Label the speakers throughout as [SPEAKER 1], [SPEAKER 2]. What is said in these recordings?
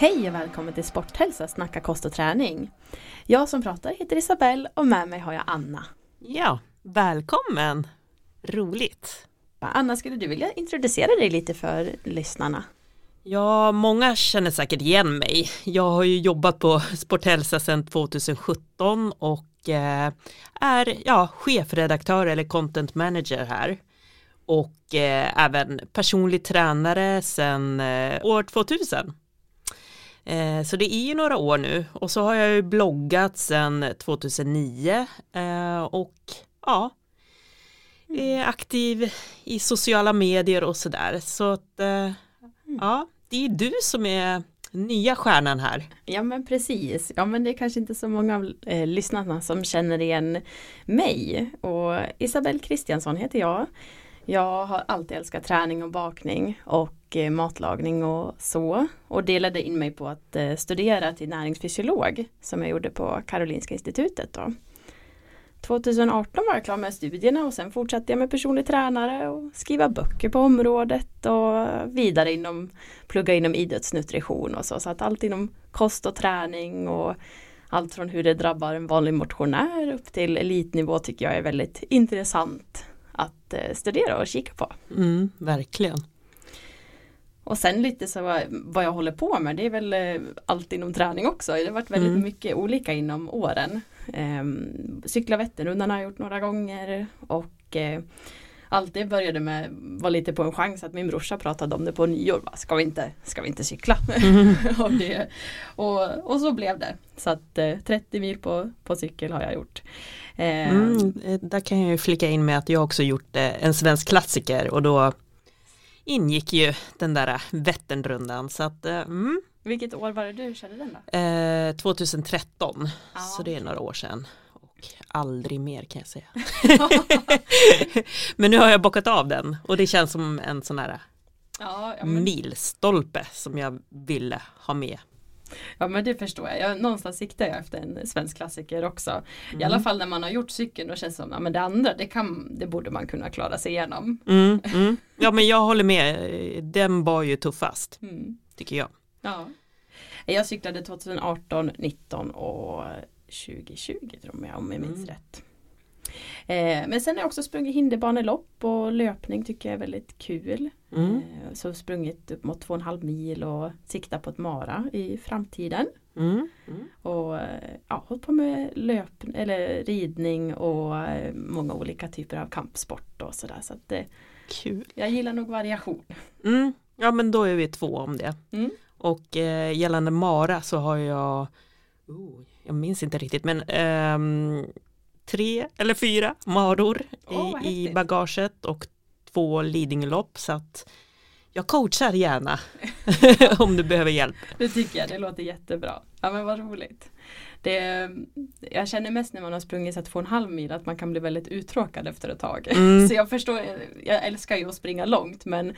[SPEAKER 1] Hej och välkommen till Sporthälsa Snacka kost och träning. Jag som pratar heter Isabelle och med mig har jag Anna.
[SPEAKER 2] Ja, välkommen! Roligt!
[SPEAKER 1] Anna, skulle du vilja introducera dig lite för lyssnarna?
[SPEAKER 2] Ja, många känner säkert igen mig. Jag har ju jobbat på Sporthälsa sedan 2017 och eh, är ja, chefredaktör eller content manager här. Och eh, även personlig tränare sedan eh, år 2000. Eh, så det är ju några år nu. Och så har jag ju bloggat sedan 2009 eh, och ja, är aktiv i sociala medier och sådär. Så att eh, ja, det är du som är nya stjärnan här.
[SPEAKER 1] Ja men precis, ja men det är kanske inte så många av eh, lyssnarna som känner igen mig. Och Isabelle Kristiansson heter jag. Jag har alltid älskat träning och bakning. Och och eh, matlagning och så. Och delade in mig på att eh, studera till näringsfysiolog som jag gjorde på Karolinska institutet. Då. 2018 var jag klar med studierna och sen fortsatte jag med personlig tränare och skriva böcker på området och vidare inom plugga inom idrottsnutrition och så. Så att allt inom kost och träning och allt från hur det drabbar en vanlig motionär upp till elitnivå tycker jag är väldigt intressant att eh, studera och kika på.
[SPEAKER 2] Mm, verkligen.
[SPEAKER 1] Och sen lite så vad jag håller på med det är väl eh, allt inom träning också. Det har varit väldigt mm. mycket olika inom åren. Ehm, cykla Vätternrundan har jag gjort några gånger och eh, allt det började med var lite på en chans att min brorsa pratade om det på nyår. Bara, ska, vi inte, ska vi inte cykla? Mm. och, det, och, och, så blev det. Så att eh, 30 mil på, på cykel har jag gjort.
[SPEAKER 2] Eh, mm, där kan jag ju flika in med att jag också gjort eh, en svensk klassiker och då ingick ju den där Vätternrundan. Så att, eh, mm.
[SPEAKER 1] Vilket år var det du körde den då?
[SPEAKER 2] Eh, 2013, ah, så det är några år sedan. Och aldrig mer kan jag säga. Men nu har jag bockat av den och det känns som en sån här ja, ja, men... milstolpe som jag ville ha med
[SPEAKER 1] Ja men det förstår jag. jag någonstans siktar jag efter en svensk klassiker också. Mm. I alla fall när man har gjort cykeln då känns det som att ja, det andra det, kan, det borde man kunna klara sig igenom.
[SPEAKER 2] Mm, mm. Ja men jag håller med. Den var ju tuffast. Mm. Tycker jag.
[SPEAKER 1] Ja. Jag cyklade 2018, 19 och 2020 tror jag om jag minns mm. rätt. Eh, men sen har jag också sprungit hinderbanelopp och löpning tycker jag är väldigt kul. Mm. Eh, så sprungit upp mot 2,5 mil och siktar på ett mara i framtiden. Mm. Mm. Och ja, hållit på med löp eller ridning och eh, många olika typer av kampsport och sådär. Så att
[SPEAKER 2] Kul.
[SPEAKER 1] Jag gillar nog variation.
[SPEAKER 2] Mm. Ja men då är vi två om det. Mm. Och eh, gällande mara så har jag oh, jag minns inte riktigt men um, tre eller fyra maror oh, i, i bagaget och två Lidingölopp så att jag coachar gärna om du behöver hjälp.
[SPEAKER 1] Det tycker jag, det låter jättebra. Ja men vad roligt. Det, jag känner mest när man har sprungit så två och en halv mil att man kan bli väldigt uttråkad efter ett tag. Mm. Så jag förstår, jag älskar ju att springa långt men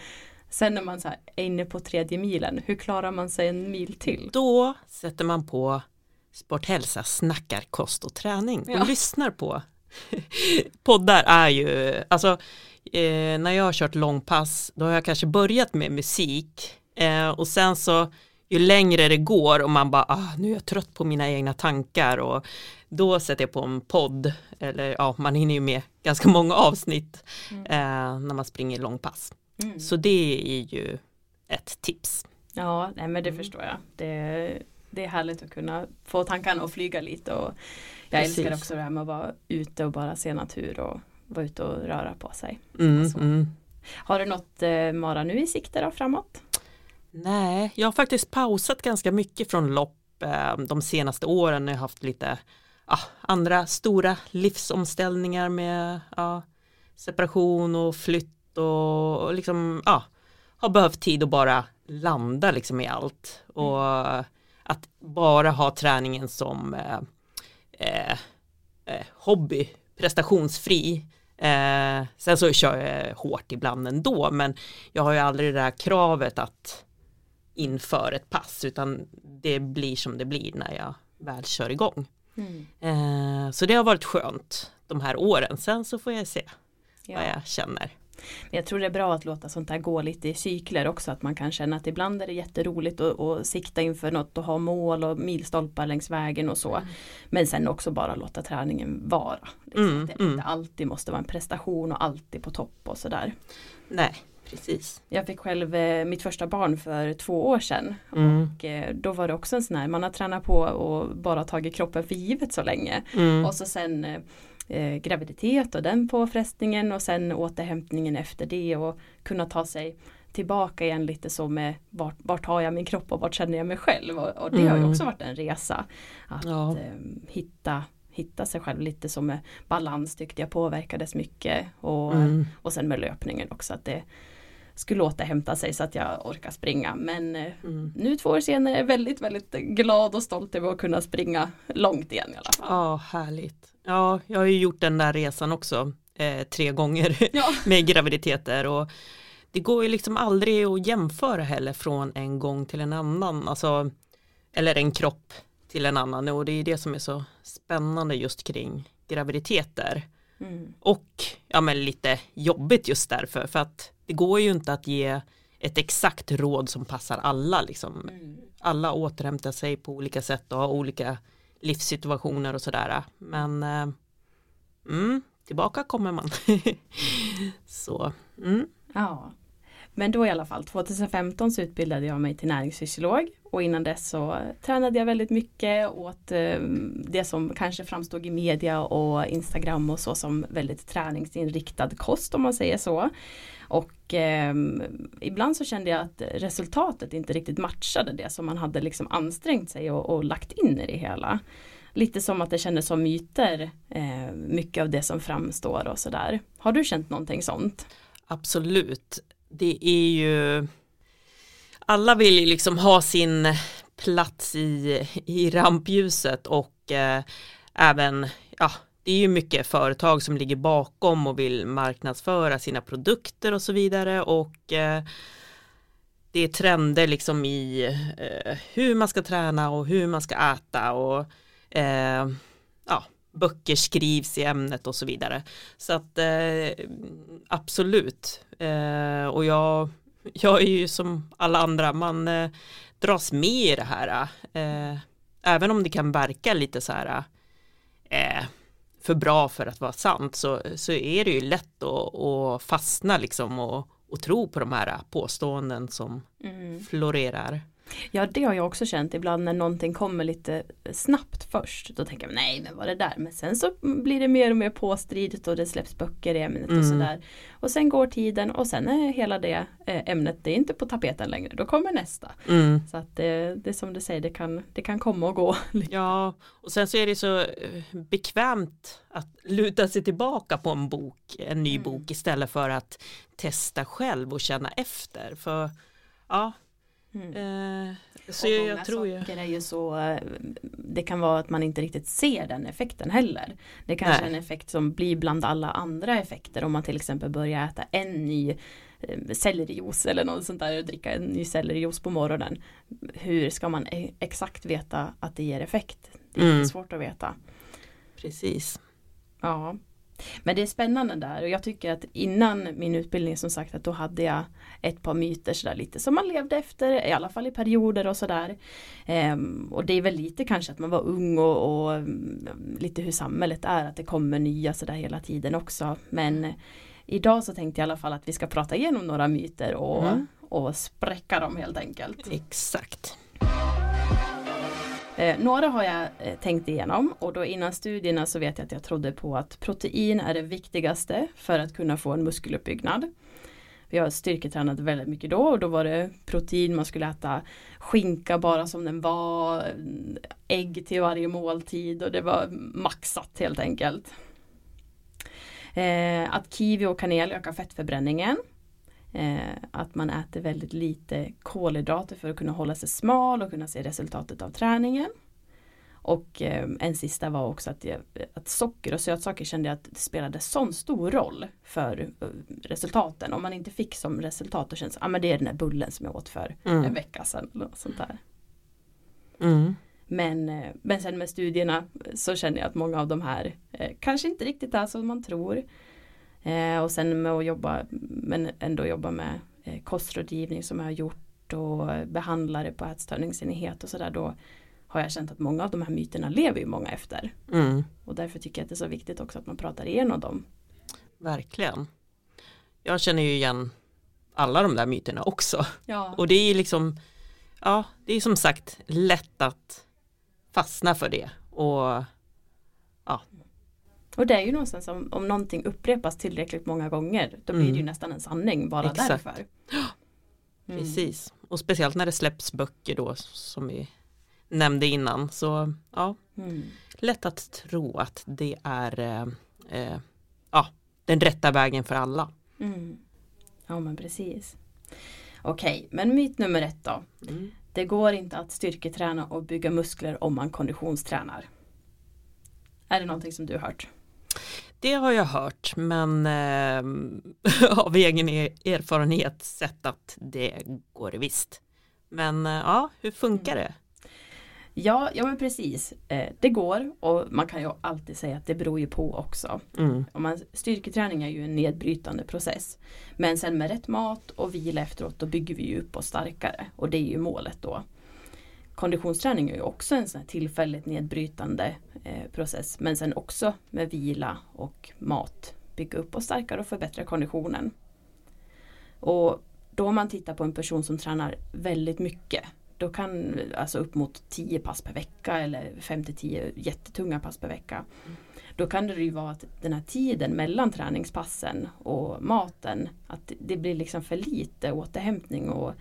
[SPEAKER 1] sen när man så är inne på tredje milen, hur klarar man sig en mil till?
[SPEAKER 2] Då sätter man på Sporthälsa snackar kost och träning och ja. lyssnar på poddar är ju, alltså eh, när jag har kört långpass då har jag kanske börjat med musik eh, och sen så ju längre det går och man bara ah, nu är jag trött på mina egna tankar och då sätter jag på en podd eller ja man hinner ju med ganska många avsnitt mm. eh, när man springer långpass. Mm. Så det är ju ett tips.
[SPEAKER 1] Ja, nej, men det mm. förstår jag. Det, det är härligt att kunna få tankarna att flyga lite och jag Precis. älskar också det här med att vara ute och bara se natur och vara ute och röra på sig. Mm, mm. Har du något eh, Mara nu i sikte då framåt?
[SPEAKER 2] Nej, jag har faktiskt pausat ganska mycket från lopp eh, de senaste åren. Jag har haft lite ah, andra stora livsomställningar med ah, separation och flytt och, och liksom ah, har behövt tid att bara landa liksom i allt. Och mm att bara ha träningen som eh, eh, eh, hobby, prestationsfri. Eh, sen så kör jag hårt ibland ändå, men jag har ju aldrig det där kravet att inför ett pass, utan det blir som det blir när jag väl kör igång. Mm. Eh, så det har varit skönt de här åren, sen så får jag se ja. vad jag känner.
[SPEAKER 1] Men jag tror det är bra att låta sånt här gå lite i cykler också. Att man kan känna att ibland är det jätteroligt att, att sikta inför något och ha mål och milstolpar längs vägen och så. Mm. Men sen också bara låta träningen vara. Liksom. Mm, det mm. inte alltid måste vara en prestation och alltid på topp och sådär.
[SPEAKER 2] Nej, Precis.
[SPEAKER 1] Jag fick själv eh, mitt första barn för två år sedan. Mm. Och eh, då var det också en sån här, man har tränat på och bara tagit kroppen för givet så länge. Mm. Och så sen eh, eh, graviditet och den påfrestningen och sen återhämtningen efter det och kunna ta sig tillbaka igen lite så med vart, vart har jag min kropp och vart känner jag mig själv och, och det mm. har ju mm. också varit en resa. Att ja. eh, hitta hitta sig själv lite som med balans tyckte jag påverkades mycket och, mm. och sen med löpningen också att det skulle återhämta sig så att jag orkar springa. Men eh, mm. nu två år senare är jag väldigt, väldigt glad och stolt över att kunna springa långt igen i alla fall.
[SPEAKER 2] Ja, härligt. Ja, jag har ju gjort den där resan också eh, tre gånger ja. med graviditeter och det går ju liksom aldrig att jämföra heller från en gång till en annan, alltså eller en kropp till en annan och det är det som är så spännande just kring graviditeter. Mm. Och ja men lite jobbigt just därför för att det går ju inte att ge ett exakt råd som passar alla liksom. Mm. Alla återhämtar sig på olika sätt och har olika livssituationer och sådär. Men eh, mm, tillbaka kommer man. så. Mm.
[SPEAKER 1] Ja. Men då i alla fall 2015 så utbildade jag mig till näringsfysiolog och innan dess så tränade jag väldigt mycket åt eh, det som kanske framstod i media och Instagram och så som väldigt träningsinriktad kost om man säger så. Och eh, ibland så kände jag att resultatet inte riktigt matchade det som man hade liksom ansträngt sig och, och lagt in i det hela. Lite som att det kändes som myter, eh, mycket av det som framstår och sådär. Har du känt någonting sånt?
[SPEAKER 2] Absolut. Det är ju alla vill ju liksom ha sin plats i, i rampljuset och eh, även ja, det är ju mycket företag som ligger bakom och vill marknadsföra sina produkter och så vidare och eh, det är trender liksom i eh, hur man ska träna och hur man ska äta och eh, ja, böcker skrivs i ämnet och så vidare. Så att eh, absolut eh, och jag, jag är ju som alla andra, man eh, dras med i det här även om det kan verka lite så här för bra för att vara sant så, så är det ju lätt att, att fastna liksom och, och tro på de här påståenden som mm. florerar.
[SPEAKER 1] Ja det har jag också känt ibland när någonting kommer lite snabbt först. Då tänker jag nej men vad det där? Men sen så blir det mer och mer påstridigt och det släpps böcker i ämnet mm. och sådär. Och sen går tiden och sen är hela det eh, ämnet det är inte på tapeten längre. Då kommer nästa. Mm. Så att det, det är som du säger det kan, det kan komma och gå.
[SPEAKER 2] Ja och sen så är det så eh, bekvämt att luta sig tillbaka på en bok, en ny mm. bok istället för att testa själv och känna efter. För ja, Mm.
[SPEAKER 1] Eh, så och jag, jag tror ju. är ju så eh, Det kan vara att man inte riktigt ser den effekten heller. Det är kanske är en effekt som blir bland alla andra effekter om man till exempel börjar äta en ny eh, sellerijuice eller något sånt där och dricka en ny sellerijuice på morgonen. Hur ska man e exakt veta att det ger effekt? Det är mm. svårt att veta.
[SPEAKER 2] Precis.
[SPEAKER 1] Ja. Men det är spännande där och jag tycker att innan min utbildning som sagt att då hade jag ett par myter sådär lite som man levde efter i alla fall i perioder och sådär. Ehm, och det är väl lite kanske att man var ung och, och mm, lite hur samhället är att det kommer nya sådär hela tiden också. Men idag så tänkte jag i alla fall att vi ska prata igenom några myter och, mm. och spräcka dem helt enkelt.
[SPEAKER 2] Exakt.
[SPEAKER 1] Eh, några har jag eh, tänkt igenom och då innan studierna så vet jag att jag trodde på att protein är det viktigaste för att kunna få en muskeluppbyggnad. Jag styrketränade väldigt mycket då och då var det protein, man skulle äta skinka bara som den var, ägg till varje måltid och det var maxat helt enkelt. Eh, att kiwi och kanel ökar fettförbränningen. Eh, att man äter väldigt lite kolhydrater för att kunna hålla sig smal och kunna se resultatet av träningen. Och eh, en sista var också att, jag, att socker och sötsaker kände jag att det spelade sån stor roll för uh, resultaten. Om man inte fick som resultat då känns det, ah, men det är den där bullen som jag åt för mm. en vecka sedan. Eller sånt där. Mm. Men, eh, men sen med studierna så känner jag att många av de här eh, kanske inte riktigt är som man tror. Eh, och sen med att jobba, men ändå jobba med eh, kostrådgivning som jag har gjort och behandlare på ätstörningsenhet och sådär då har jag känt att många av de här myterna lever ju många efter.
[SPEAKER 2] Mm.
[SPEAKER 1] Och därför tycker jag att det är så viktigt också att man pratar igenom dem.
[SPEAKER 2] Verkligen. Jag känner ju igen alla de där myterna också.
[SPEAKER 1] Ja.
[SPEAKER 2] Och det är liksom, ja, det är som sagt lätt att fastna för det. Och
[SPEAKER 1] Och det är ju någonstans om, om någonting upprepas tillräckligt många gånger då blir det ju
[SPEAKER 2] Mm.
[SPEAKER 1] nästan en sanning bara
[SPEAKER 2] Exakt.
[SPEAKER 1] därför. Mm.
[SPEAKER 2] precis, och speciellt när det släpps böcker då som vi nämnde innan. Så ja,
[SPEAKER 1] Mm.
[SPEAKER 2] lätt att tro att det är eh, eh, ja, den rätta vägen för alla.
[SPEAKER 1] Mm. Ja men precis. Okej, men myt nummer ett då. Det går inte att styrketräna och bygga muskler om man konditionstränar. Är det någonting som du har hört?
[SPEAKER 2] Det har jag hört men eh, av egen er- erfarenhet sett att det går visst. Men eh, ja, hur funkar det?
[SPEAKER 1] Ja, ja men precis. Eh, det går och man kan ju alltid säga att det beror ju på också.
[SPEAKER 2] Mm,
[SPEAKER 1] Om man, styrketräning är ju en nedbrytande process. Men sen med rätt mat och vila efteråt då bygger vi ju upp oss starkare. Och det är ju målet då. Konditionsträning är ju också en sån här tillfälligt nedbrytande eh, process. Men sen också med vila och mat bygga upp och stärka och förbättra konditionen. Och då om man tittar på en person som tränar väldigt mycket. Då kan alltså upp mot 10 pass per vecka eller 5-10 jättetunga pass per vecka. Då kan det ju vara att den här tiden mellan träningspassen och maten att det blir liksom för lite återhämtning och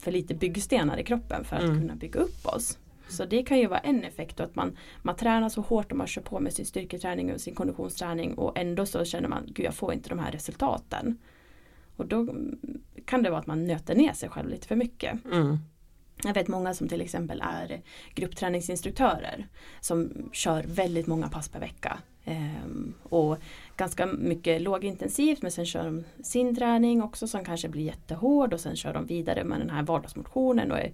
[SPEAKER 1] för lite byggstenar i kroppen för att
[SPEAKER 2] Mm.
[SPEAKER 1] kunna bygga upp oss. Så det kan ju vara en effekt att man, man tränar så hårt och man kör på med sin styrketräning och sin konditionsträning och ändå så känner man gud jag får inte de här resultaten. Och då mm, kan det vara att man nöter ner sig själv lite för mycket.
[SPEAKER 2] mm,
[SPEAKER 1] Jag vet många som till exempel är gruppträningsinstruktörer som kör väldigt många pass per vecka. Ehm, och ganska mycket lågintensivt men sen kör de sin träning också som kanske blir jättehård och sen kör de vidare med den här vardagsmotionen och är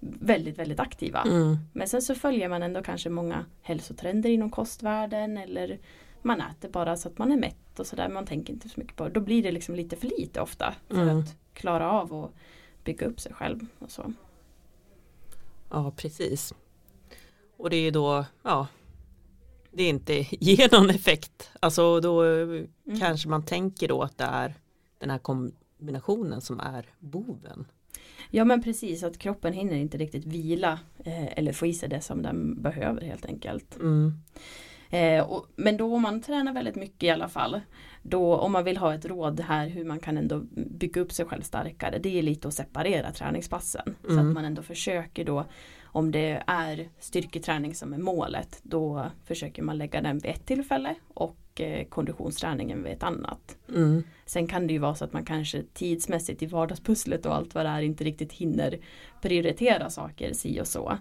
[SPEAKER 1] väldigt väldigt aktiva.
[SPEAKER 2] mm,
[SPEAKER 1] Men sen så följer man ändå kanske många hälsotrender inom kostvärlden eller man äter bara så att man är mätt och sådär. Man tänker inte så mycket på det. Då blir det liksom lite för lite ofta för
[SPEAKER 2] Mm.
[SPEAKER 1] att klara av och bygga upp sig själv. Och så.
[SPEAKER 2] ja precis. Och det är då, ja, det inte ger någon effekt. Alltså då eh,
[SPEAKER 1] Mm.
[SPEAKER 2] kanske man tänker då att det är den här kombinationen som är boven.
[SPEAKER 1] Ja men precis, att kroppen hinner inte riktigt vila eh, eller få i sig det som den behöver helt enkelt.
[SPEAKER 2] Mm,
[SPEAKER 1] Eh, och, men då om man tränar väldigt mycket i alla fall, då om man vill ha ett råd här hur man kan ändå bygga upp sig själv starkare, det är lite att separera träningspassen. Så
[SPEAKER 2] Mm.
[SPEAKER 1] att man ändå försöker då, om det är styrketräning som är målet, då försöker man lägga den vid ett tillfälle och eh, konditionsträningen vid ett annat.
[SPEAKER 2] mm,
[SPEAKER 1] Sen kan det ju vara så att man kanske tidsmässigt i vardagspusslet och allt vad det är inte riktigt hinner prioritera saker si och så.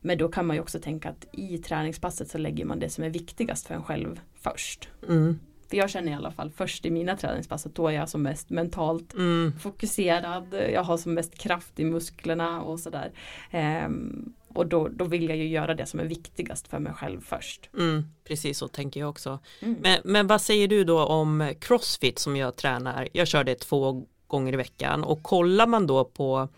[SPEAKER 1] Men då kan man ju också tänka att i träningspasset så lägger man det som är viktigast för en själv först.
[SPEAKER 2] mm,
[SPEAKER 1] För jag känner i alla fall först i mina träningspass att då är jag som mest mentalt
[SPEAKER 2] mm,
[SPEAKER 1] fokuserad. Jag har som mest kraft i musklerna och sådär. Ehm, och då, då vill jag ju göra det som är viktigast för mig själv först.
[SPEAKER 2] mm, precis så tänker jag också.
[SPEAKER 1] Mm.
[SPEAKER 2] Men, men vad säger du då om crossfit som jag tränar? Jag kör det två gånger i veckan och kollar man då på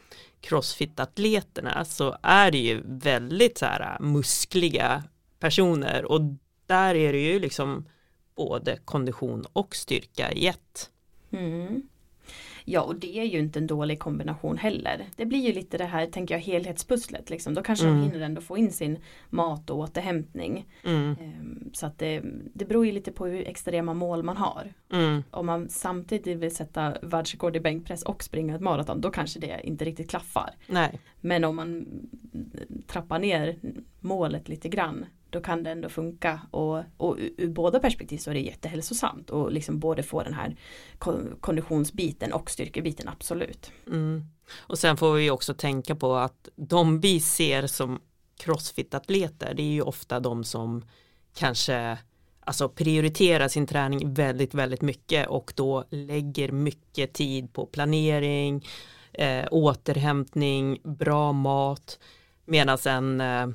[SPEAKER 2] crossfit-atleterna så är det ju väldigt så här muskliga personer och där är det ju liksom både kondition och styrka i ett.
[SPEAKER 1] Mm. Ja och det är ju inte en dålig kombination heller. Det blir ju lite det här, tänker jag, helhetspusslet. Liksom. Då kanske
[SPEAKER 2] Mm.
[SPEAKER 1] de hinner ändå få in sin mat och återhämtning.
[SPEAKER 2] Mm,
[SPEAKER 1] Ehm, Så att det, det beror ju lite på hur extrema mål man har.
[SPEAKER 2] mm,
[SPEAKER 1] Om man samtidigt vill sätta världsrekord i bänkpress och springa ett maraton, då kanske det inte riktigt klaffar.
[SPEAKER 2] nej,
[SPEAKER 1] Men om man trappar ner målet lite grann då kan det ändå funka och, och ur ur båda perspektiv så är det jättehälsosamt och liksom både få den här konditionsbiten och styrkebiten absolut.
[SPEAKER 2] mm. Och sen får vi också tänka på att de vi ser som crossfit-atleter det är ju ofta de som kanske alltså prioriterar sin träning väldigt, väldigt mycket och då lägger mycket tid på planering, eh, återhämtning, bra mat, medan en eh,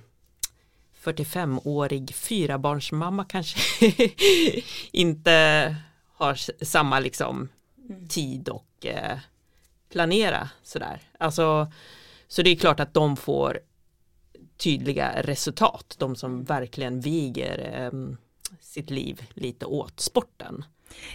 [SPEAKER 2] 45-årig fyrabarnsmamma kanske inte har samma liksom
[SPEAKER 1] Mm.
[SPEAKER 2] tid och eh, planera sådär. Alltså, så det är klart att de får tydliga resultat, de som verkligen viger eh, sitt liv lite åt sporten.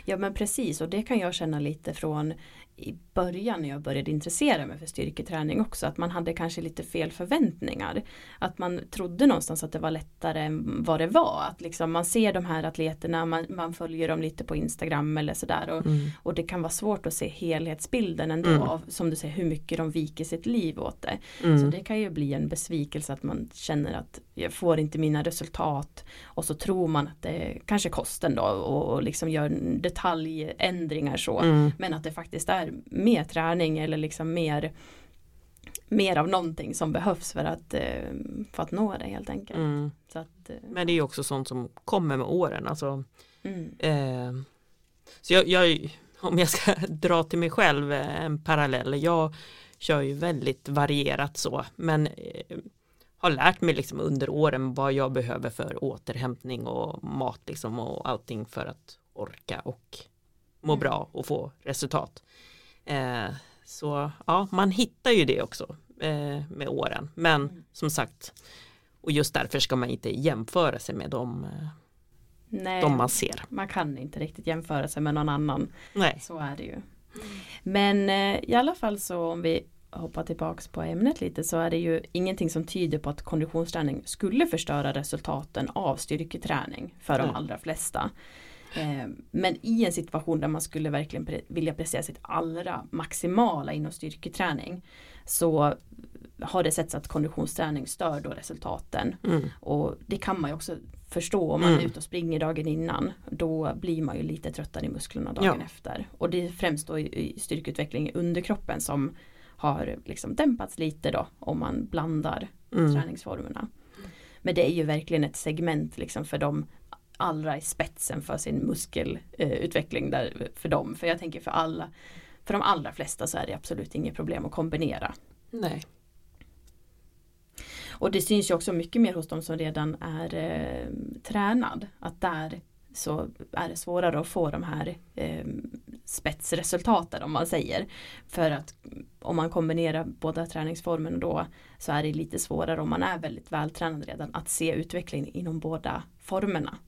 [SPEAKER 1] Ja men precis och det kan jag känna lite från i början när jag började intressera mig för styrketräning också att man hade kanske lite fel förväntningar. Att man trodde någonstans att det var lättare än vad det var. Att liksom man ser de här atleterna, man, man följer dem lite på Instagram eller sådär och,
[SPEAKER 2] Mm.
[SPEAKER 1] och det kan vara svårt att se helhetsbilden ändå
[SPEAKER 2] Mm.
[SPEAKER 1] av som du säger hur mycket de viker sitt liv åt det. Så
[SPEAKER 2] Mm.
[SPEAKER 1] det kan ju bli en besvikelse att man känner att jag får inte mina resultat och så tror man att det är kanske kosten då och, och liksom gör detaljändringar så.
[SPEAKER 2] Mm.
[SPEAKER 1] Men att det faktiskt är mer träning eller liksom mer mer av någonting som behövs för att, eh, för att nå det helt enkelt.
[SPEAKER 2] Mm.
[SPEAKER 1] Att, eh,
[SPEAKER 2] Men det är också sånt som kommer med åren. Alltså,
[SPEAKER 1] mm,
[SPEAKER 2] eh, så jag, jag, om jag ska dra till mig själv eh, en parallell, jag kör ju väldigt varierat så, men eh, har lärt mig liksom under åren vad jag behöver för återhämtning och mat liksom och allting för att orka och må
[SPEAKER 1] Mm.
[SPEAKER 2] bra och få resultat. Eh, så ja, man hittar ju det också eh, med åren, men
[SPEAKER 1] Mm.
[SPEAKER 2] som sagt, och just därför ska man inte jämföra sig med de, eh,
[SPEAKER 1] nej,
[SPEAKER 2] de man ser.
[SPEAKER 1] man kan inte riktigt jämföra sig med någon annan.
[SPEAKER 2] Nej.
[SPEAKER 1] Så är det ju. Men eh, i alla fall så om vi hoppar tillbaks på ämnet lite så är det ju ingenting som tyder på att konditionsträning skulle förstöra resultaten av styrketräning för de allra flesta. Eh, Men i en situation där man skulle verkligen vilja prestera sitt allra maximala inom styrketräning så har det setts att konditionsträning stör då resultaten
[SPEAKER 2] Mm.
[SPEAKER 1] och det kan man ju också förstå om man
[SPEAKER 2] Mm.
[SPEAKER 1] är ute och springer dagen innan. Då blir man ju lite tröttare i musklerna dagen
[SPEAKER 2] Ja.
[SPEAKER 1] efter. Och det är främst då i styrkeutveckling i underkroppen som har liksom dämpats lite då om man blandar
[SPEAKER 2] Mm.
[SPEAKER 1] träningsformerna. Men det är ju verkligen ett segment liksom för de allra i spetsen för sin muskelutveckling där för dem. För jag tänker för alla för de allra flesta så är det absolut inget problem att kombinera.
[SPEAKER 2] Nej.
[SPEAKER 1] Och det syns ju också mycket mer hos de som redan är eh, tränad. Att där så är det svårare att få de här eh, spetsresultaten om man säger. För att om man kombinerar båda träningsformerna då så är det lite svårare om man är väldigt vältränad redan att se utveckling inom båda formerna.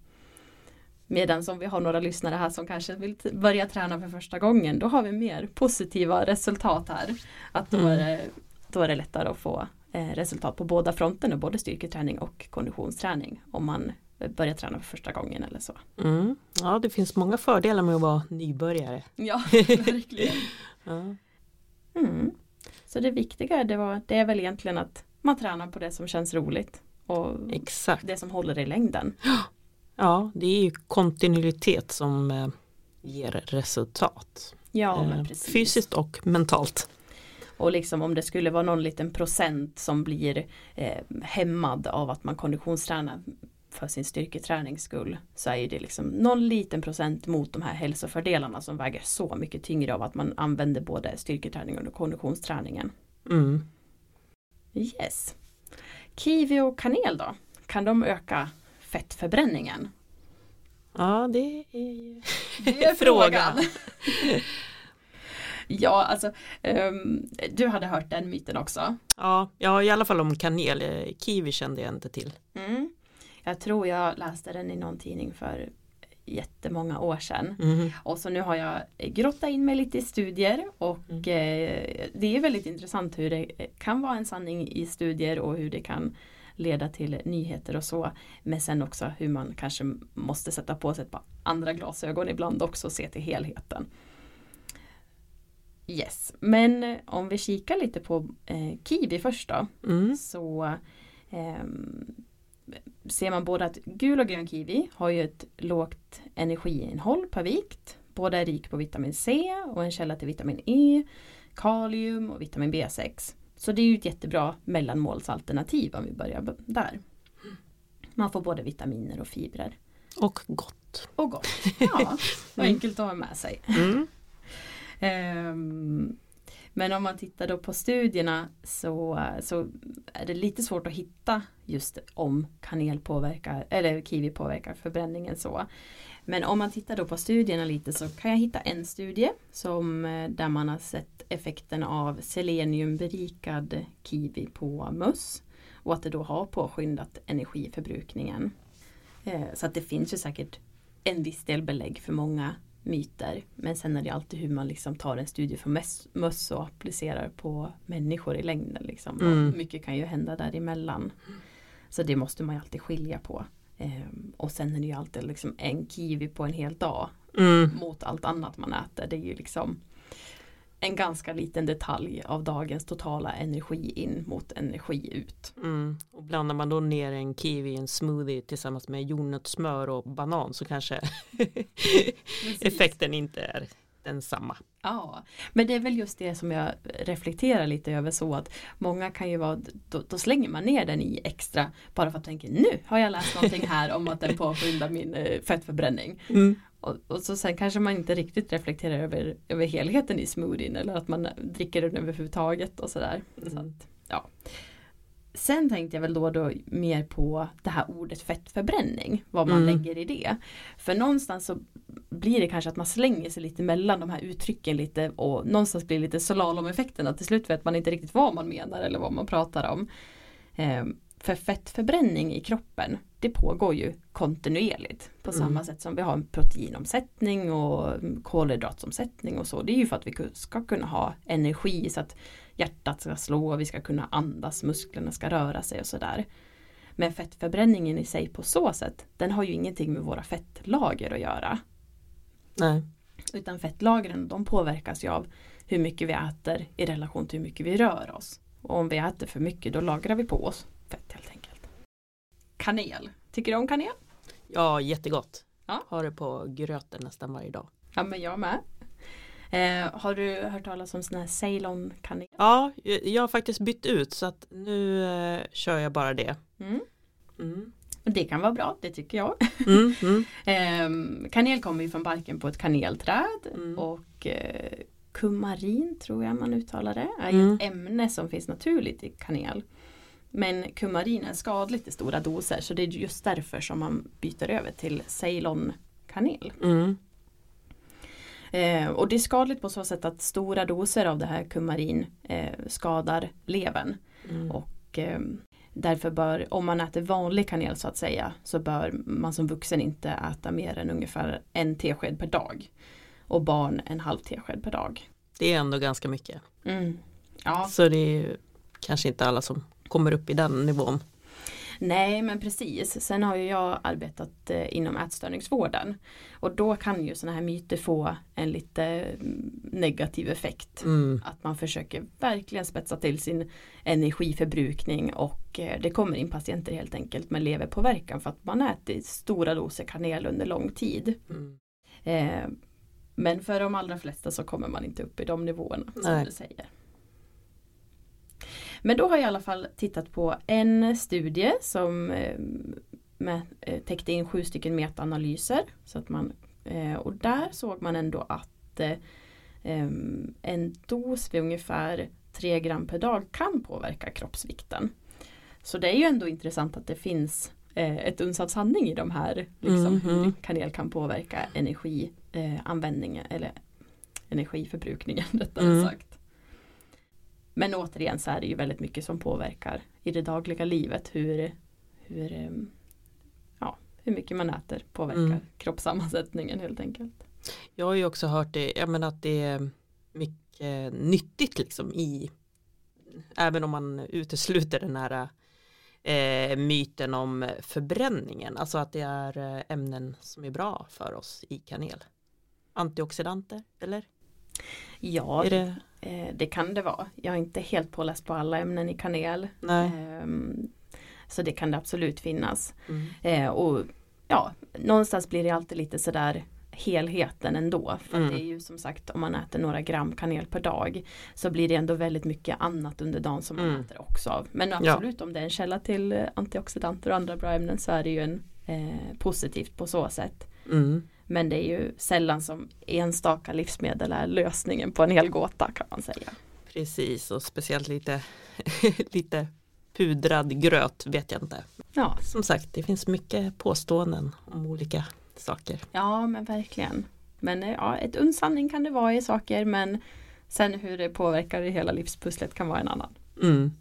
[SPEAKER 1] Medan om vi har några lyssnare här som kanske vill börja träna för första gången då har vi mer positiva resultat här. Att då är det, då är det lättare att få eh, resultat på båda fronterna, både styrketräning och konditionsträning om man börjar träna för första gången eller så.
[SPEAKER 2] Mm. Ja, det finns många fördelar med att vara nybörjare.
[SPEAKER 1] Ja, verkligen.
[SPEAKER 2] Ja.
[SPEAKER 1] Mm. Så det viktiga det, var, det är väl egentligen att man tränar på det som känns roligt och
[SPEAKER 2] Exakt.
[SPEAKER 1] det som håller i längden.
[SPEAKER 2] Ja, det är ju kontinuitet som eh, ger resultat.
[SPEAKER 1] Ja,
[SPEAKER 2] Eh,
[SPEAKER 1] men precis.
[SPEAKER 2] Fysiskt och mentalt.
[SPEAKER 1] Och liksom om det skulle vara någon liten procent som blir eh, hämmad av att man konditionstränar för sin styrketränings skull så är det liksom någon liten procent mot de här hälsofördelarna som väger så mycket tyngre av att man använder både styrketräningen och konditionsträningen.
[SPEAKER 2] Mm.
[SPEAKER 1] Yes. Kiwi och kanel då? Kan de öka fettförbränningen?
[SPEAKER 2] Ja, det är
[SPEAKER 1] Det är
[SPEAKER 2] frågan.
[SPEAKER 1] ja, alltså ehm, du hade hört den myten också.
[SPEAKER 2] Ja, ja, i alla fall om kanel. Kiwi kände jag inte till.
[SPEAKER 1] Mm. Jag tror jag läste den i någon tidning för jättemånga år sedan.
[SPEAKER 2] Mm.
[SPEAKER 1] Och så nu har jag grottat in mig lite i studier och
[SPEAKER 2] Mm.
[SPEAKER 1] eh, det är väldigt intressant hur det kan vara en sanning i studier och hur det kan leda till nyheter och så. Men sen också hur man kanske måste sätta på sig ett par andra glasögon ibland också och se till helheten. Yes, men eh, om vi kikar lite på eh, kiwi först då
[SPEAKER 2] Mm.
[SPEAKER 1] så ehm, ser man både att gul och grön kiwi har ju ett lågt energiinnehåll per vikt. Båda är rik på vitamin C och en källa till vitamin E, kalium och vitamin B6. Så det är ju ett jättebra mellanmålsalternativ om vi börjar där. Man får både vitaminer och fibrer.
[SPEAKER 2] Och gott.
[SPEAKER 1] Och gott. Ja, och enkelt att ha med sig.
[SPEAKER 2] Mm.
[SPEAKER 1] Ehm, men om man tittar då på studierna så, så är det lite svårt att hitta just om kanel påverkar eller kiwi påverkar förbränningen så. Men om man tittar då på studierna lite så kan jag hitta en studie som, eh, där man har sett effekten av seleniumberikad kiwi på möss och att det då har påskyndat energiförbrukningen. Eh, så att det finns ju säkert en viss del belägg för många myter. Men sen är det alltid hur man liksom tar en studie från möss och applicerar på människor i längden. Liksom. Mm. Mycket kan ju hända däremellan. Så det måste man ju alltid skilja på. Ehm, och sen är det ju alltid liksom en kiwi på en hel dag mm. mot allt annat man äter. Det är ju liksom en ganska liten detalj av dagens totala energi in mot energi ut.
[SPEAKER 2] Mm. Och blandar man då ner en kiwi i en smoothie tillsammans med jordnötssmör och banan så kanske effekten inte är densamma.
[SPEAKER 1] Ja, men det är väl just det som jag reflekterar lite över så att många kan ju vara, då, då slänger man ner den i extra bara för att tänka nu har jag läst någonting här om att den påskyndar min eh, fettförbränning. Mm. Och, och, så sen kanske man inte riktigt reflekterar över, över helheten i smoothien eller att man dricker den överhuvudtaget och sådär. Mm. Så att, ja. Sen tänkte jag väl då, då mer på det här ordet fettförbränning, vad man mm. lägger i det. För någonstans så blir det kanske att man slänger sig lite mellan de här uttrycken lite och någonstans blir det lite slalom-effekten att till slut vet man inte riktigt vad man menar eller vad man pratar om. Eh, för fettförbränning i kroppen det pågår ju kontinuerligt på mm. samma sätt som vi har en proteinomsättning och kolhydratsomsättning och så. Det är ju för att vi ska kunna ha energi så att hjärtat ska slå, vi ska kunna andas, musklerna ska röra sig och sådär. Men fettförbränningen i sig på så sätt, den har ju ingenting med våra fettlager att göra.
[SPEAKER 2] Nej.
[SPEAKER 1] Utan fettlagren de påverkas ju av hur mycket vi äter i relation till hur mycket vi rör oss. Och om vi äter för mycket då lagrar vi på oss fett helt enkelt. Kanel, tycker du om kanel?
[SPEAKER 2] Ja, jättegott. Ja. Har det på gröten nästan varje dag.
[SPEAKER 1] Ja, men jag med. Eh, har du hört talas om sån här Ceylon kanel?
[SPEAKER 2] Ja, jag har faktiskt bytt ut så att nu eh, kör jag bara det.
[SPEAKER 1] Mm. Mm. Det kan vara bra, det tycker jag. Mm, mm. eh, kanel kommer ju från barken på ett kanelträd mm. och eh, kumarin tror jag man uttalar det, är mm. ett ämne som finns naturligt i kanel. Men kumarin är skadligt i stora doser så det är just därför som man byter över till Ceylon kanel. Mm. Eh, och det är skadligt på så sätt att stora doser av det här kumarin eh, skadar levern. Mm. Och eh, därför bör, om man äter vanlig kanel så att säga, så bör man som vuxen inte äta mer än ungefär en tesked per dag. Och barn en halv tesked per dag.
[SPEAKER 2] Det är ändå ganska mycket.
[SPEAKER 1] Mm.
[SPEAKER 2] Ja. Så det är kanske inte alla som kommer upp i den nivån.
[SPEAKER 1] Nej men precis. Sen har ju jag arbetat eh, inom ätstörningsvården. Och då kan ju sådana här myter få en lite mm, negativ effekt. Mm. Att man försöker verkligen spetsa till sin energiförbrukning och eh, det kommer in patienter helt enkelt med leverpåverkan för att man äter stora doser kanel under lång tid. Mm. Eh, men för de allra flesta så kommer man inte upp i de nivåerna som Nej. du säger. Men då har jag i alla fall tittat på en studie som eh, med, eh, täckte in sju stycken metaanalyser. Så att man, eh, och där såg man ändå att en dos vid ungefär 3 gram per dag kan påverka kroppsvikten. Så det är ju ändå intressant att det finns ett uns av sanning i de här, liksom, mm -hmm. hur kanel kan påverka energianvändningen eller energiförbrukningen rättare mm. sagt. Men återigen så är det ju väldigt mycket som påverkar i det dagliga livet hur, hur, ehm, ja, hur mycket man äter påverkar mm. kroppssammansättningen helt enkelt.
[SPEAKER 2] Jag har ju också hört det, jag menar att det är mycket nyttigt liksom i även om man utesluter den här eh, myten om förbränningen, alltså att det är eh, ämnen som är bra för oss i kanel. Antioxidanter, eller?
[SPEAKER 1] Ja, det... Eh, det kan det vara. Jag är inte helt påläst på alla ämnen i kanel. Eh, så det kan det absolut finnas. Mm. Eh, och ja, någonstans blir det alltid lite sådär helheten ändå. För mm. det är ju som sagt om man äter några gram kanel per dag så blir det ändå väldigt mycket annat under dagen som man mm. äter också av. Men absolut ja. om det är en källa till eh, antioxidanter och andra bra ämnen så är det ju en eh, positivt på så sätt.
[SPEAKER 2] Mm.
[SPEAKER 1] Men det är ju sällan som enstaka livsmedel är lösningen på en hel gåta kan man säga.
[SPEAKER 2] Precis och speciellt lite, lite pudrad gröt vet jag inte.
[SPEAKER 1] Ja.
[SPEAKER 2] Som sagt det finns mycket påståenden om olika saker.
[SPEAKER 1] Ja men verkligen. Men eh, ja, ett uns sanning kan det vara i saker men sen hur det påverkar det hela livspusslet kan vara en annan.
[SPEAKER 2] Mm.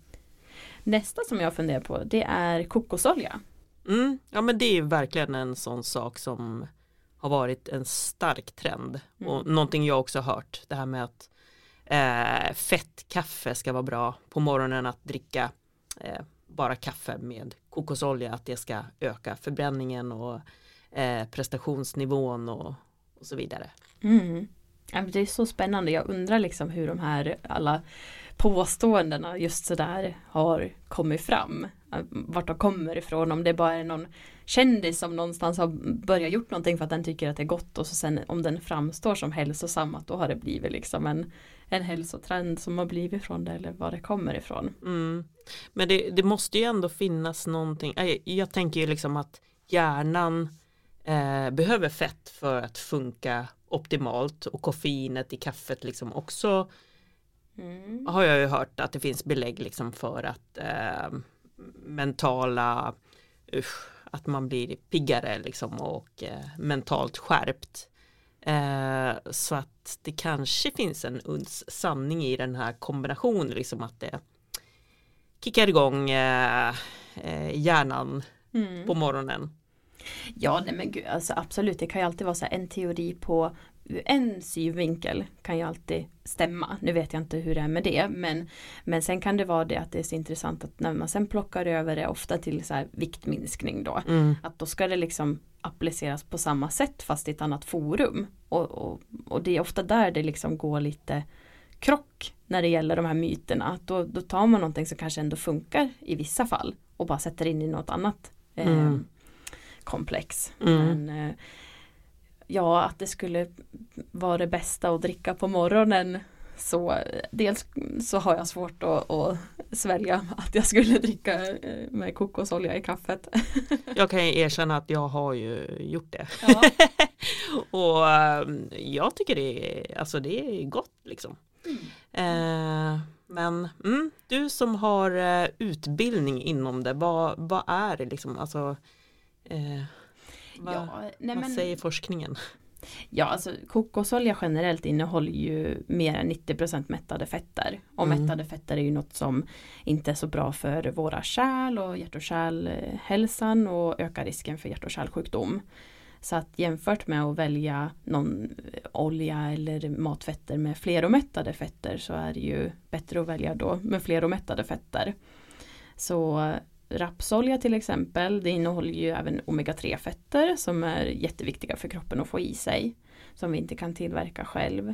[SPEAKER 1] Nästa som jag funderar på det är kokosolja.
[SPEAKER 2] Mm. Ja men det är verkligen en sån sak som har varit en stark trend
[SPEAKER 1] Mm.
[SPEAKER 2] och någonting jag också hört det här med att eh, fett kaffe ska vara bra på morgonen att dricka eh, bara kaffe med kokosolja att det ska öka förbränningen och eh, prestationsnivån och, och så vidare.
[SPEAKER 1] Mm. Det är så spännande. Jag undrar liksom hur de här alla påståendena just sådär har kommit fram. Vart de kommer ifrån. Om det bara är någon kändis som någonstans har börjat gjort någonting för att den tycker att det är gott och så sen om den framstår som hälsosam att då har det blivit liksom en, en hälsotrend som har blivit från det eller var det kommer ifrån.
[SPEAKER 2] Mm. Men det, det måste ju ändå finnas någonting. Jag, jag tänker ju liksom att hjärnan eh, behöver fett för att funka optimalt och koffeinet i kaffet liksom också
[SPEAKER 1] Mm.
[SPEAKER 2] har jag ju hört att det finns belägg liksom för att eh, mentala usch, att man blir piggare liksom och eh, mentalt skärpt. Eh, så att det kanske finns en uns sanning i den här kombinationen liksom att det kickar igång eh, eh, hjärnan
[SPEAKER 1] Mm.
[SPEAKER 2] på morgonen.
[SPEAKER 1] Ja, nej men gud, alltså absolut, det kan ju alltid vara så en teori på en synvinkel kan ju alltid stämma. Nu vet jag inte hur det är med det, men, men sen kan det vara det att det är så intressant att när man sen plockar över det ofta till så här viktminskning då,
[SPEAKER 2] Mm.
[SPEAKER 1] att då ska det liksom appliceras på samma sätt fast i ett annat forum. Och, och, och det är ofta där det liksom går lite krock när det gäller de här myterna. Då, då tar man någonting som kanske ändå funkar i vissa fall och bara sätter in i något annat eh,
[SPEAKER 2] Mm.
[SPEAKER 1] komplex.
[SPEAKER 2] Mm.
[SPEAKER 1] Men eh, ja, att det skulle vara det bästa att dricka på morgonen så dels så har jag svårt att, att svälja att jag skulle dricka eh, med kokosolja i kaffet.
[SPEAKER 2] Jag kan erkänna att jag har ju gjort det.
[SPEAKER 1] Ja.
[SPEAKER 2] och eh, jag tycker det är, alltså det är gott liksom. Eh, men mm, du som har eh, utbildning inom det, vad, vad är det liksom? Alltså, eh, vad,
[SPEAKER 1] Ja, nej
[SPEAKER 2] vad
[SPEAKER 1] men,
[SPEAKER 2] säger forskningen?
[SPEAKER 1] ja, alltså kokosolja generellt innehåller ju mer än 90% mättade fetter. Och
[SPEAKER 2] Mm.
[SPEAKER 1] mättade fetter är ju något som inte är så bra för våra kärl och hjärt och kärlhälsan och ökar risken för hjärt och kärlsjukdom. Så att jämfört med att välja någon olja eller matfetter med fleromättade fetter så är det ju bättre att välja då med fleromättade fetter. Så rapsolja till exempel, det innehåller ju även omega-3 fetter som är jätteviktiga för kroppen att få i sig. Som vi inte kan tillverka själv.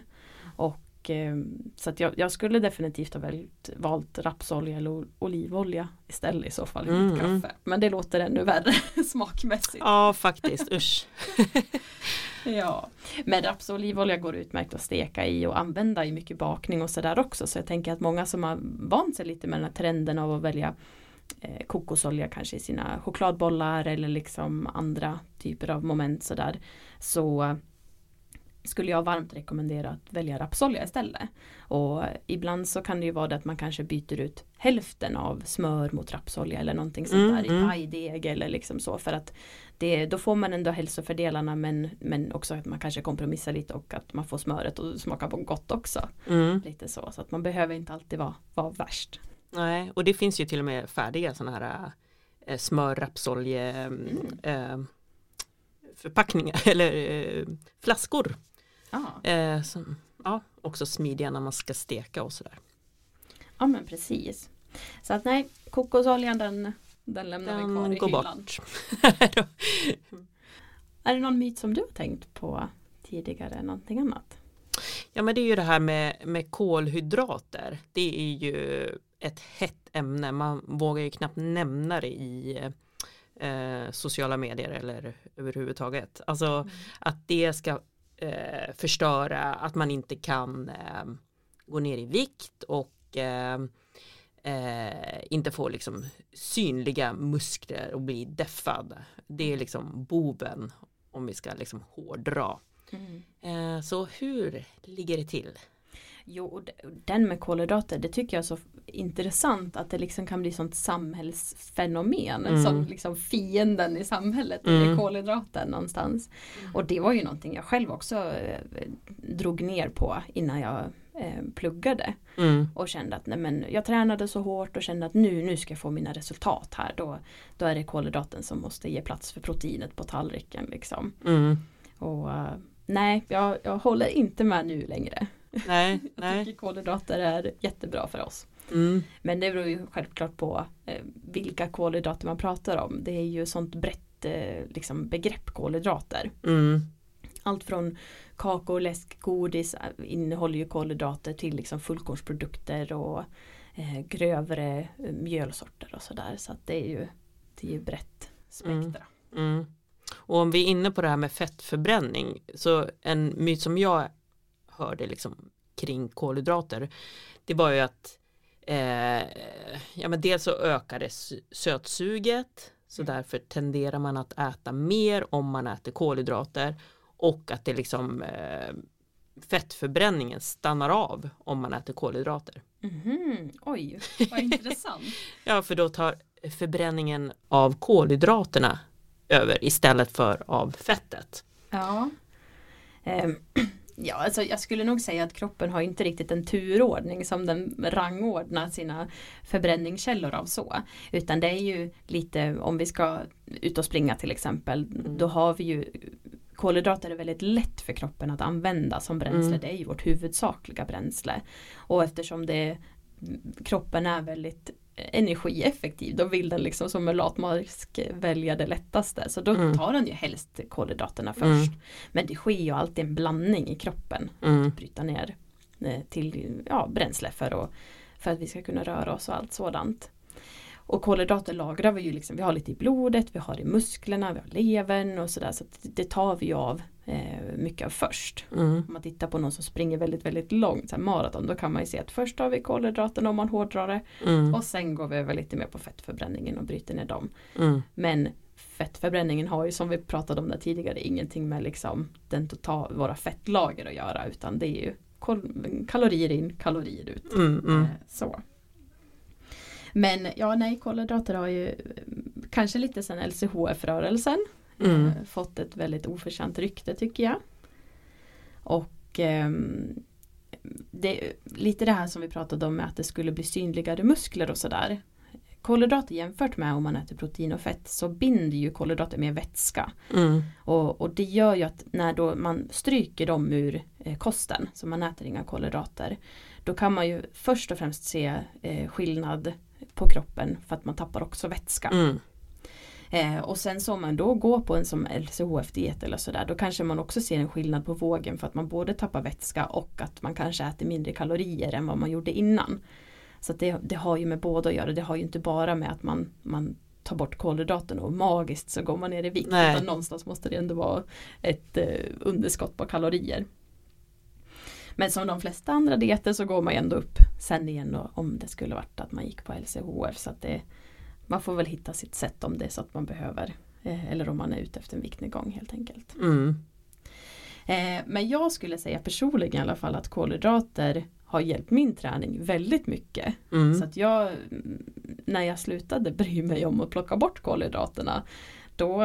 [SPEAKER 1] Och eh, så att jag, jag skulle definitivt ha valt, valt rapsolja eller olivolja istället i så fall i mitt
[SPEAKER 2] Mm.
[SPEAKER 1] kaffe. Men det låter ännu värre smakmässigt.
[SPEAKER 2] Ja, faktiskt, usch.
[SPEAKER 1] Ja, men raps och olivolja går utmärkt att steka i och använda i mycket bakning och sådär också. Så jag tänker att många som har vant sig lite med den här trenden av att välja eh, kokosolja kanske i sina chokladbollar eller liksom andra typer av moment sådär. Så skulle jag varmt rekommendera att välja rapsolja istället. Och ibland så kan det ju vara det att man kanske byter ut hälften av smör mot rapsolja eller någonting sånt
[SPEAKER 2] Mm,
[SPEAKER 1] där i
[SPEAKER 2] mm.
[SPEAKER 1] pajdeg eller liksom så för att det, då får man ändå hälsofördelarna men, men också att man kanske kompromissar lite och att man får smöret att smaka på gott också.
[SPEAKER 2] Mm.
[SPEAKER 1] Lite så, så att man behöver inte alltid vara, vara värst.
[SPEAKER 2] Nej, och det finns ju till och med färdiga sådana här eh, smör, rapsolje
[SPEAKER 1] Mm.
[SPEAKER 2] eh, förpackningar eller eh, flaskor.
[SPEAKER 1] Ja,
[SPEAKER 2] Eh, som, ja, också smidiga när man ska steka och sådär.
[SPEAKER 1] ja men precis. Så att nej, kokosoljan den, den lämnar vi kvar
[SPEAKER 2] Den
[SPEAKER 1] i
[SPEAKER 2] går
[SPEAKER 1] hyllan.
[SPEAKER 2] bort.
[SPEAKER 1] Är det någon myt som du har tänkt på tidigare, någonting annat?
[SPEAKER 2] Ja men det är ju det här med, med kolhydrater. Det är ju ett hett ämne. Man vågar ju knappt nämna det i eh, sociala medier eller överhuvudtaget. Alltså att det ska eh, förstöra att man inte kan eh, gå ner i vikt och eh, eh, inte få liksom synliga muskler och bli deffad. Det är liksom boven om vi ska liksom hårdra.
[SPEAKER 1] Mm.
[SPEAKER 2] Eh, så hur ligger det till?
[SPEAKER 1] Jo, och den med kolhydrater, det tycker jag är så intressant att det liksom kan bli sånt samhällsfenomen mm. som liksom fienden i samhället, mm. är kolhydraten någonstans. Mm. Och det var ju någonting jag själv också eh, drog ner på innan jag eh, pluggade. Mm. Och kände att nej, men jag tränade så hårt och kände att nu, nu ska jag få mina resultat här. Då, då är det kolhydraten som måste ge plats för proteinet på tallriken. Liksom. Mm. Och uh, nej, jag, jag håller inte med nu längre.
[SPEAKER 2] Nej,
[SPEAKER 1] jag nej. tycker kolhydrater är jättebra för oss. Mm. Men det beror ju självklart på eh, vilka kolhydrater man pratar om. Det är ju sånt brett eh, liksom begrepp kolhydrater. Mm. Allt från kakao, läsk, godis eh, innehåller ju kolhydrater till liksom fullkornsprodukter och eh, grövre mjölsorter och sådär. Så att det är ju, det är ju brett spektra. Mm. Mm.
[SPEAKER 2] Och om vi är inne på det här med fettförbränning så en myt som jag hörde liksom kring kolhydrater det var ju att eh, ja, men dels så ökar det sötsuget så mm. därför tenderar man att äta mer om man äter kolhydrater och att det liksom eh, fettförbränningen stannar av om man äter kolhydrater.
[SPEAKER 1] Mm, oj, vad intressant.
[SPEAKER 2] ja, för då tar förbränningen av kolhydraterna över istället för av fettet.
[SPEAKER 1] Ja. Um, Ja, alltså jag skulle nog säga att kroppen har inte riktigt en turordning som den rangordnar sina förbränningskällor av så. Utan det är ju lite om vi ska ut och springa till exempel. Mm. Då har vi ju kolhydrater är väldigt lätt för kroppen att använda som bränsle. Mm. Det är ju vårt huvudsakliga bränsle. Och eftersom det kroppen är väldigt energieffektiv. Då vill den liksom som en latmask välja det lättaste. Så då mm. tar den ju helst kolhydraterna mm. först. Mm. Men det sker ju alltid en blandning i kroppen. Mm. Att bryta ner eh, till ja, bränsle för, att, för att vi ska kunna röra oss och allt sådant. Och kolhydrater lagrar vi ju liksom, vi har lite i blodet, vi har i musklerna, vi har levern och sådär. Så, så det tar vi av eh, mycket av först. Mm. Om man tittar på någon som springer väldigt väldigt långt, så här maraton, då kan man ju se att först har vi kolhydraterna om man hårdrar det. Mm. Och sen går vi över lite mer på fettförbränningen och bryter ner dem. Mm. Men fettförbränningen har ju som vi pratade om där tidigare ingenting med liksom den total, våra fettlager att göra utan det är ju kalorier in, kalorier ut. Mm, mm. Eh, så. Men ja, nej, kolhydrater har ju kanske lite sen LCHF-rörelsen mm. Eh, fått ett väldigt oförtjänt rykte tycker jag. Och eh, det, lite det här som vi pratade om med att det skulle bli synligare muskler och sådär. Kolhydrater jämfört med om man äter protein och fett så binder ju kolhydrater mer vätska. Mm. Och, och, det gör ju att när då man stryker dem ur eh, kosten, så man äter inga kolhydrater, då kan man ju först och främst se eh, skillnad på kroppen för att man tappar också vätska. Mm. Eh, och sen så om man då går på en som LCHF-diet eller sådär då kanske man också ser en skillnad på vågen för att man både tappar vätska och att man kanske äter mindre kalorier än vad man gjorde innan. Så det, det, har ju med båda att göra. Det har ju inte bara med att man, man tar bort kolhydraterna och magiskt så går man ner i vikt. Utan någonstans måste det ändå vara ett eh, underskott på kalorier. Men som de flesta andra dieter så går man ändå upp sen igen då, om det skulle varit att man gick på LCHF. Så att det, man får väl hitta sitt sätt om det är så att man behöver. Eh, eller om man är ute efter en viktnedgång helt enkelt. Mm. Eh, men jag skulle säga personligen i alla fall att kolhydrater har hjälpt min träning väldigt mycket. Mm. Så att jag när jag slutade bry mig om att plocka bort kolhydraterna då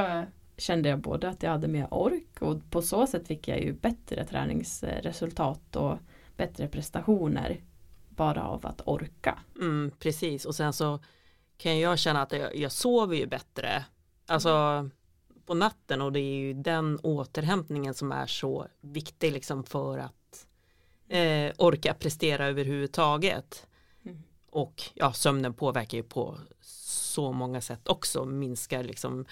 [SPEAKER 1] kände jag både att jag hade mer ork och på så sätt fick jag ju bättre träningsresultat och bättre prestationer bara av att orka.
[SPEAKER 2] Mm, precis och sen så kan jag känna att jag, jag sover ju bättre alltså på natten och det är ju den återhämtningen som är så viktig liksom för att eh, orka prestera överhuvudtaget. Mm. Och ja, sömnen påverkar ju på så många sätt också, minskar liksom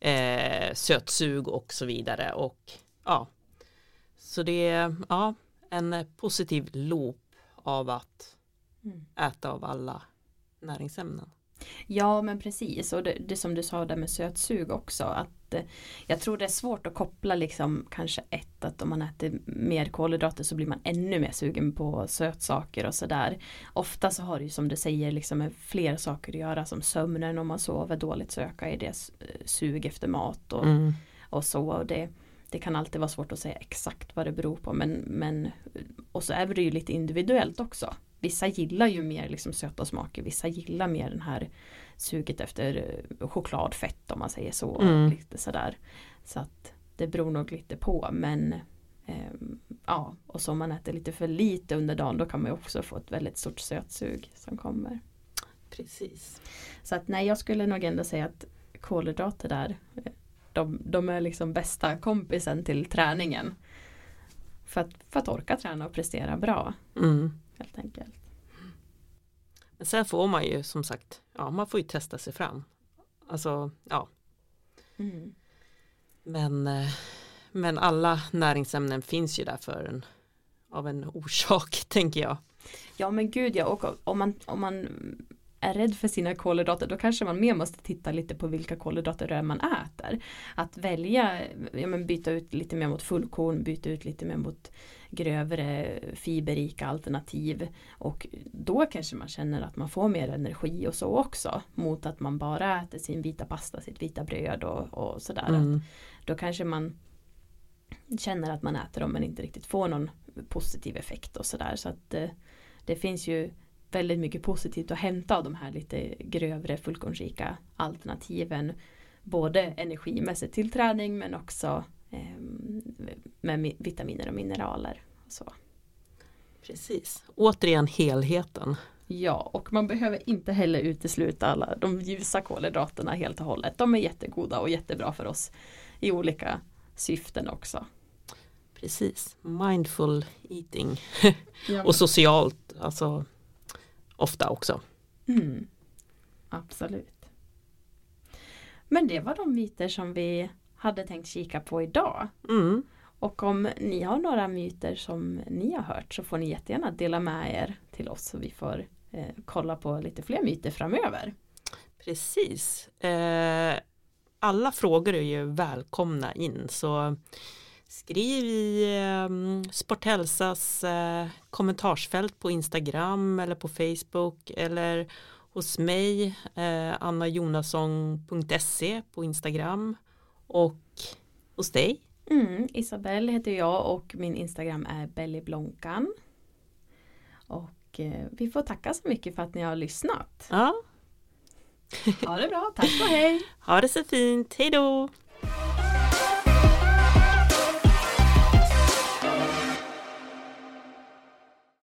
[SPEAKER 2] eh, sötsug och så vidare. Och ja, så det är ja, en positiv loop av att mm. äta av alla näringsämnen.
[SPEAKER 1] Ja men precis och det, det som du sa där med sötsug också att eh, jag tror det är svårt att koppla liksom kanske ett att om man äter mer kolhydrater så blir man ännu mer sugen på sötsaker och sådär. Ofta så har det ju som du säger liksom med fler saker att göra som sömnen om man sover dåligt så ökar det eh, sug efter mat och, mm. och så. Och det, det kan alltid vara svårt att säga exakt vad det beror på men, men och så är det ju lite individuellt också. Vissa gillar ju mer liksom söta smaker, vissa gillar mer den här suget efter eh, chokladfett om man säger så.
[SPEAKER 2] Mm.
[SPEAKER 1] Lite sådär. Så att det beror nog lite på men eh, ja, och så om man äter lite för lite under dagen då kan man också få ett väldigt stort sötsug som kommer.
[SPEAKER 2] Precis.
[SPEAKER 1] Så att nej, jag skulle nog ändå säga att kolhydrater där, eh, de, de är liksom bästa kompisen till träningen. För att, för att orka träna och prestera bra
[SPEAKER 2] Mm.
[SPEAKER 1] helt enkelt.
[SPEAKER 2] Men sen får man ju som sagt, ja man får ju testa sig fram. Alltså, ja.
[SPEAKER 1] Mm.
[SPEAKER 2] Men, eh, men alla näringsämnen finns ju där för en, av en orsak, tänker jag.
[SPEAKER 1] Ja men gud ja, och om man, om man är rädd för sina kolhydrater då kanske man mer måste titta lite på vilka kolhydrater man äter. Att välja, ja, men byta ut lite mer mot fullkorn, byta ut lite mer mot grövre fiberrika alternativ och då kanske man känner att man får mer energi och så också mot att man bara äter sin vita pasta, sitt vita bröd och, och sådär.
[SPEAKER 2] Mm.
[SPEAKER 1] Då kanske man känner att man äter dem men inte riktigt får någon positiv effekt och sådär. Så att eh, det finns ju väldigt mycket positivt att hämta av de här lite grövre fullkornsrika alternativen. Både energimässigt till träning men också eh, med mi- vitaminer och mineraler. Och så.
[SPEAKER 2] Precis. Återigen helheten.
[SPEAKER 1] Ja, och man behöver inte heller utesluta alla de ljusa kolhydraterna helt och hållet. De är jättegoda och jättebra för oss i olika syften också.
[SPEAKER 2] Precis. Mindful eating. Och socialt, alltså ofta också.
[SPEAKER 1] Mm. Absolut. Men det var de myter som vi hade tänkt kika på idag.
[SPEAKER 2] Mm.
[SPEAKER 1] Och om ni har några myter som ni har hört så får ni jättegärna dela med er till oss så vi får eh, kolla på lite fler myter framöver.
[SPEAKER 2] Precis. Eh, alla frågor är ju välkomna in så skriv i eh, Sporthälsas eh, kommentarsfält på Instagram eller på Facebook eller hos mig eh, annajonasson.se på Instagram och hos dig.
[SPEAKER 1] Mm, Isabelle heter jag och min Instagram är bellyblonkan. Och eh, vi får tacka så mycket för att ni har lyssnat.
[SPEAKER 2] Ja,
[SPEAKER 1] Ha det bra, tack och hej!
[SPEAKER 2] ha det så fint, hej då!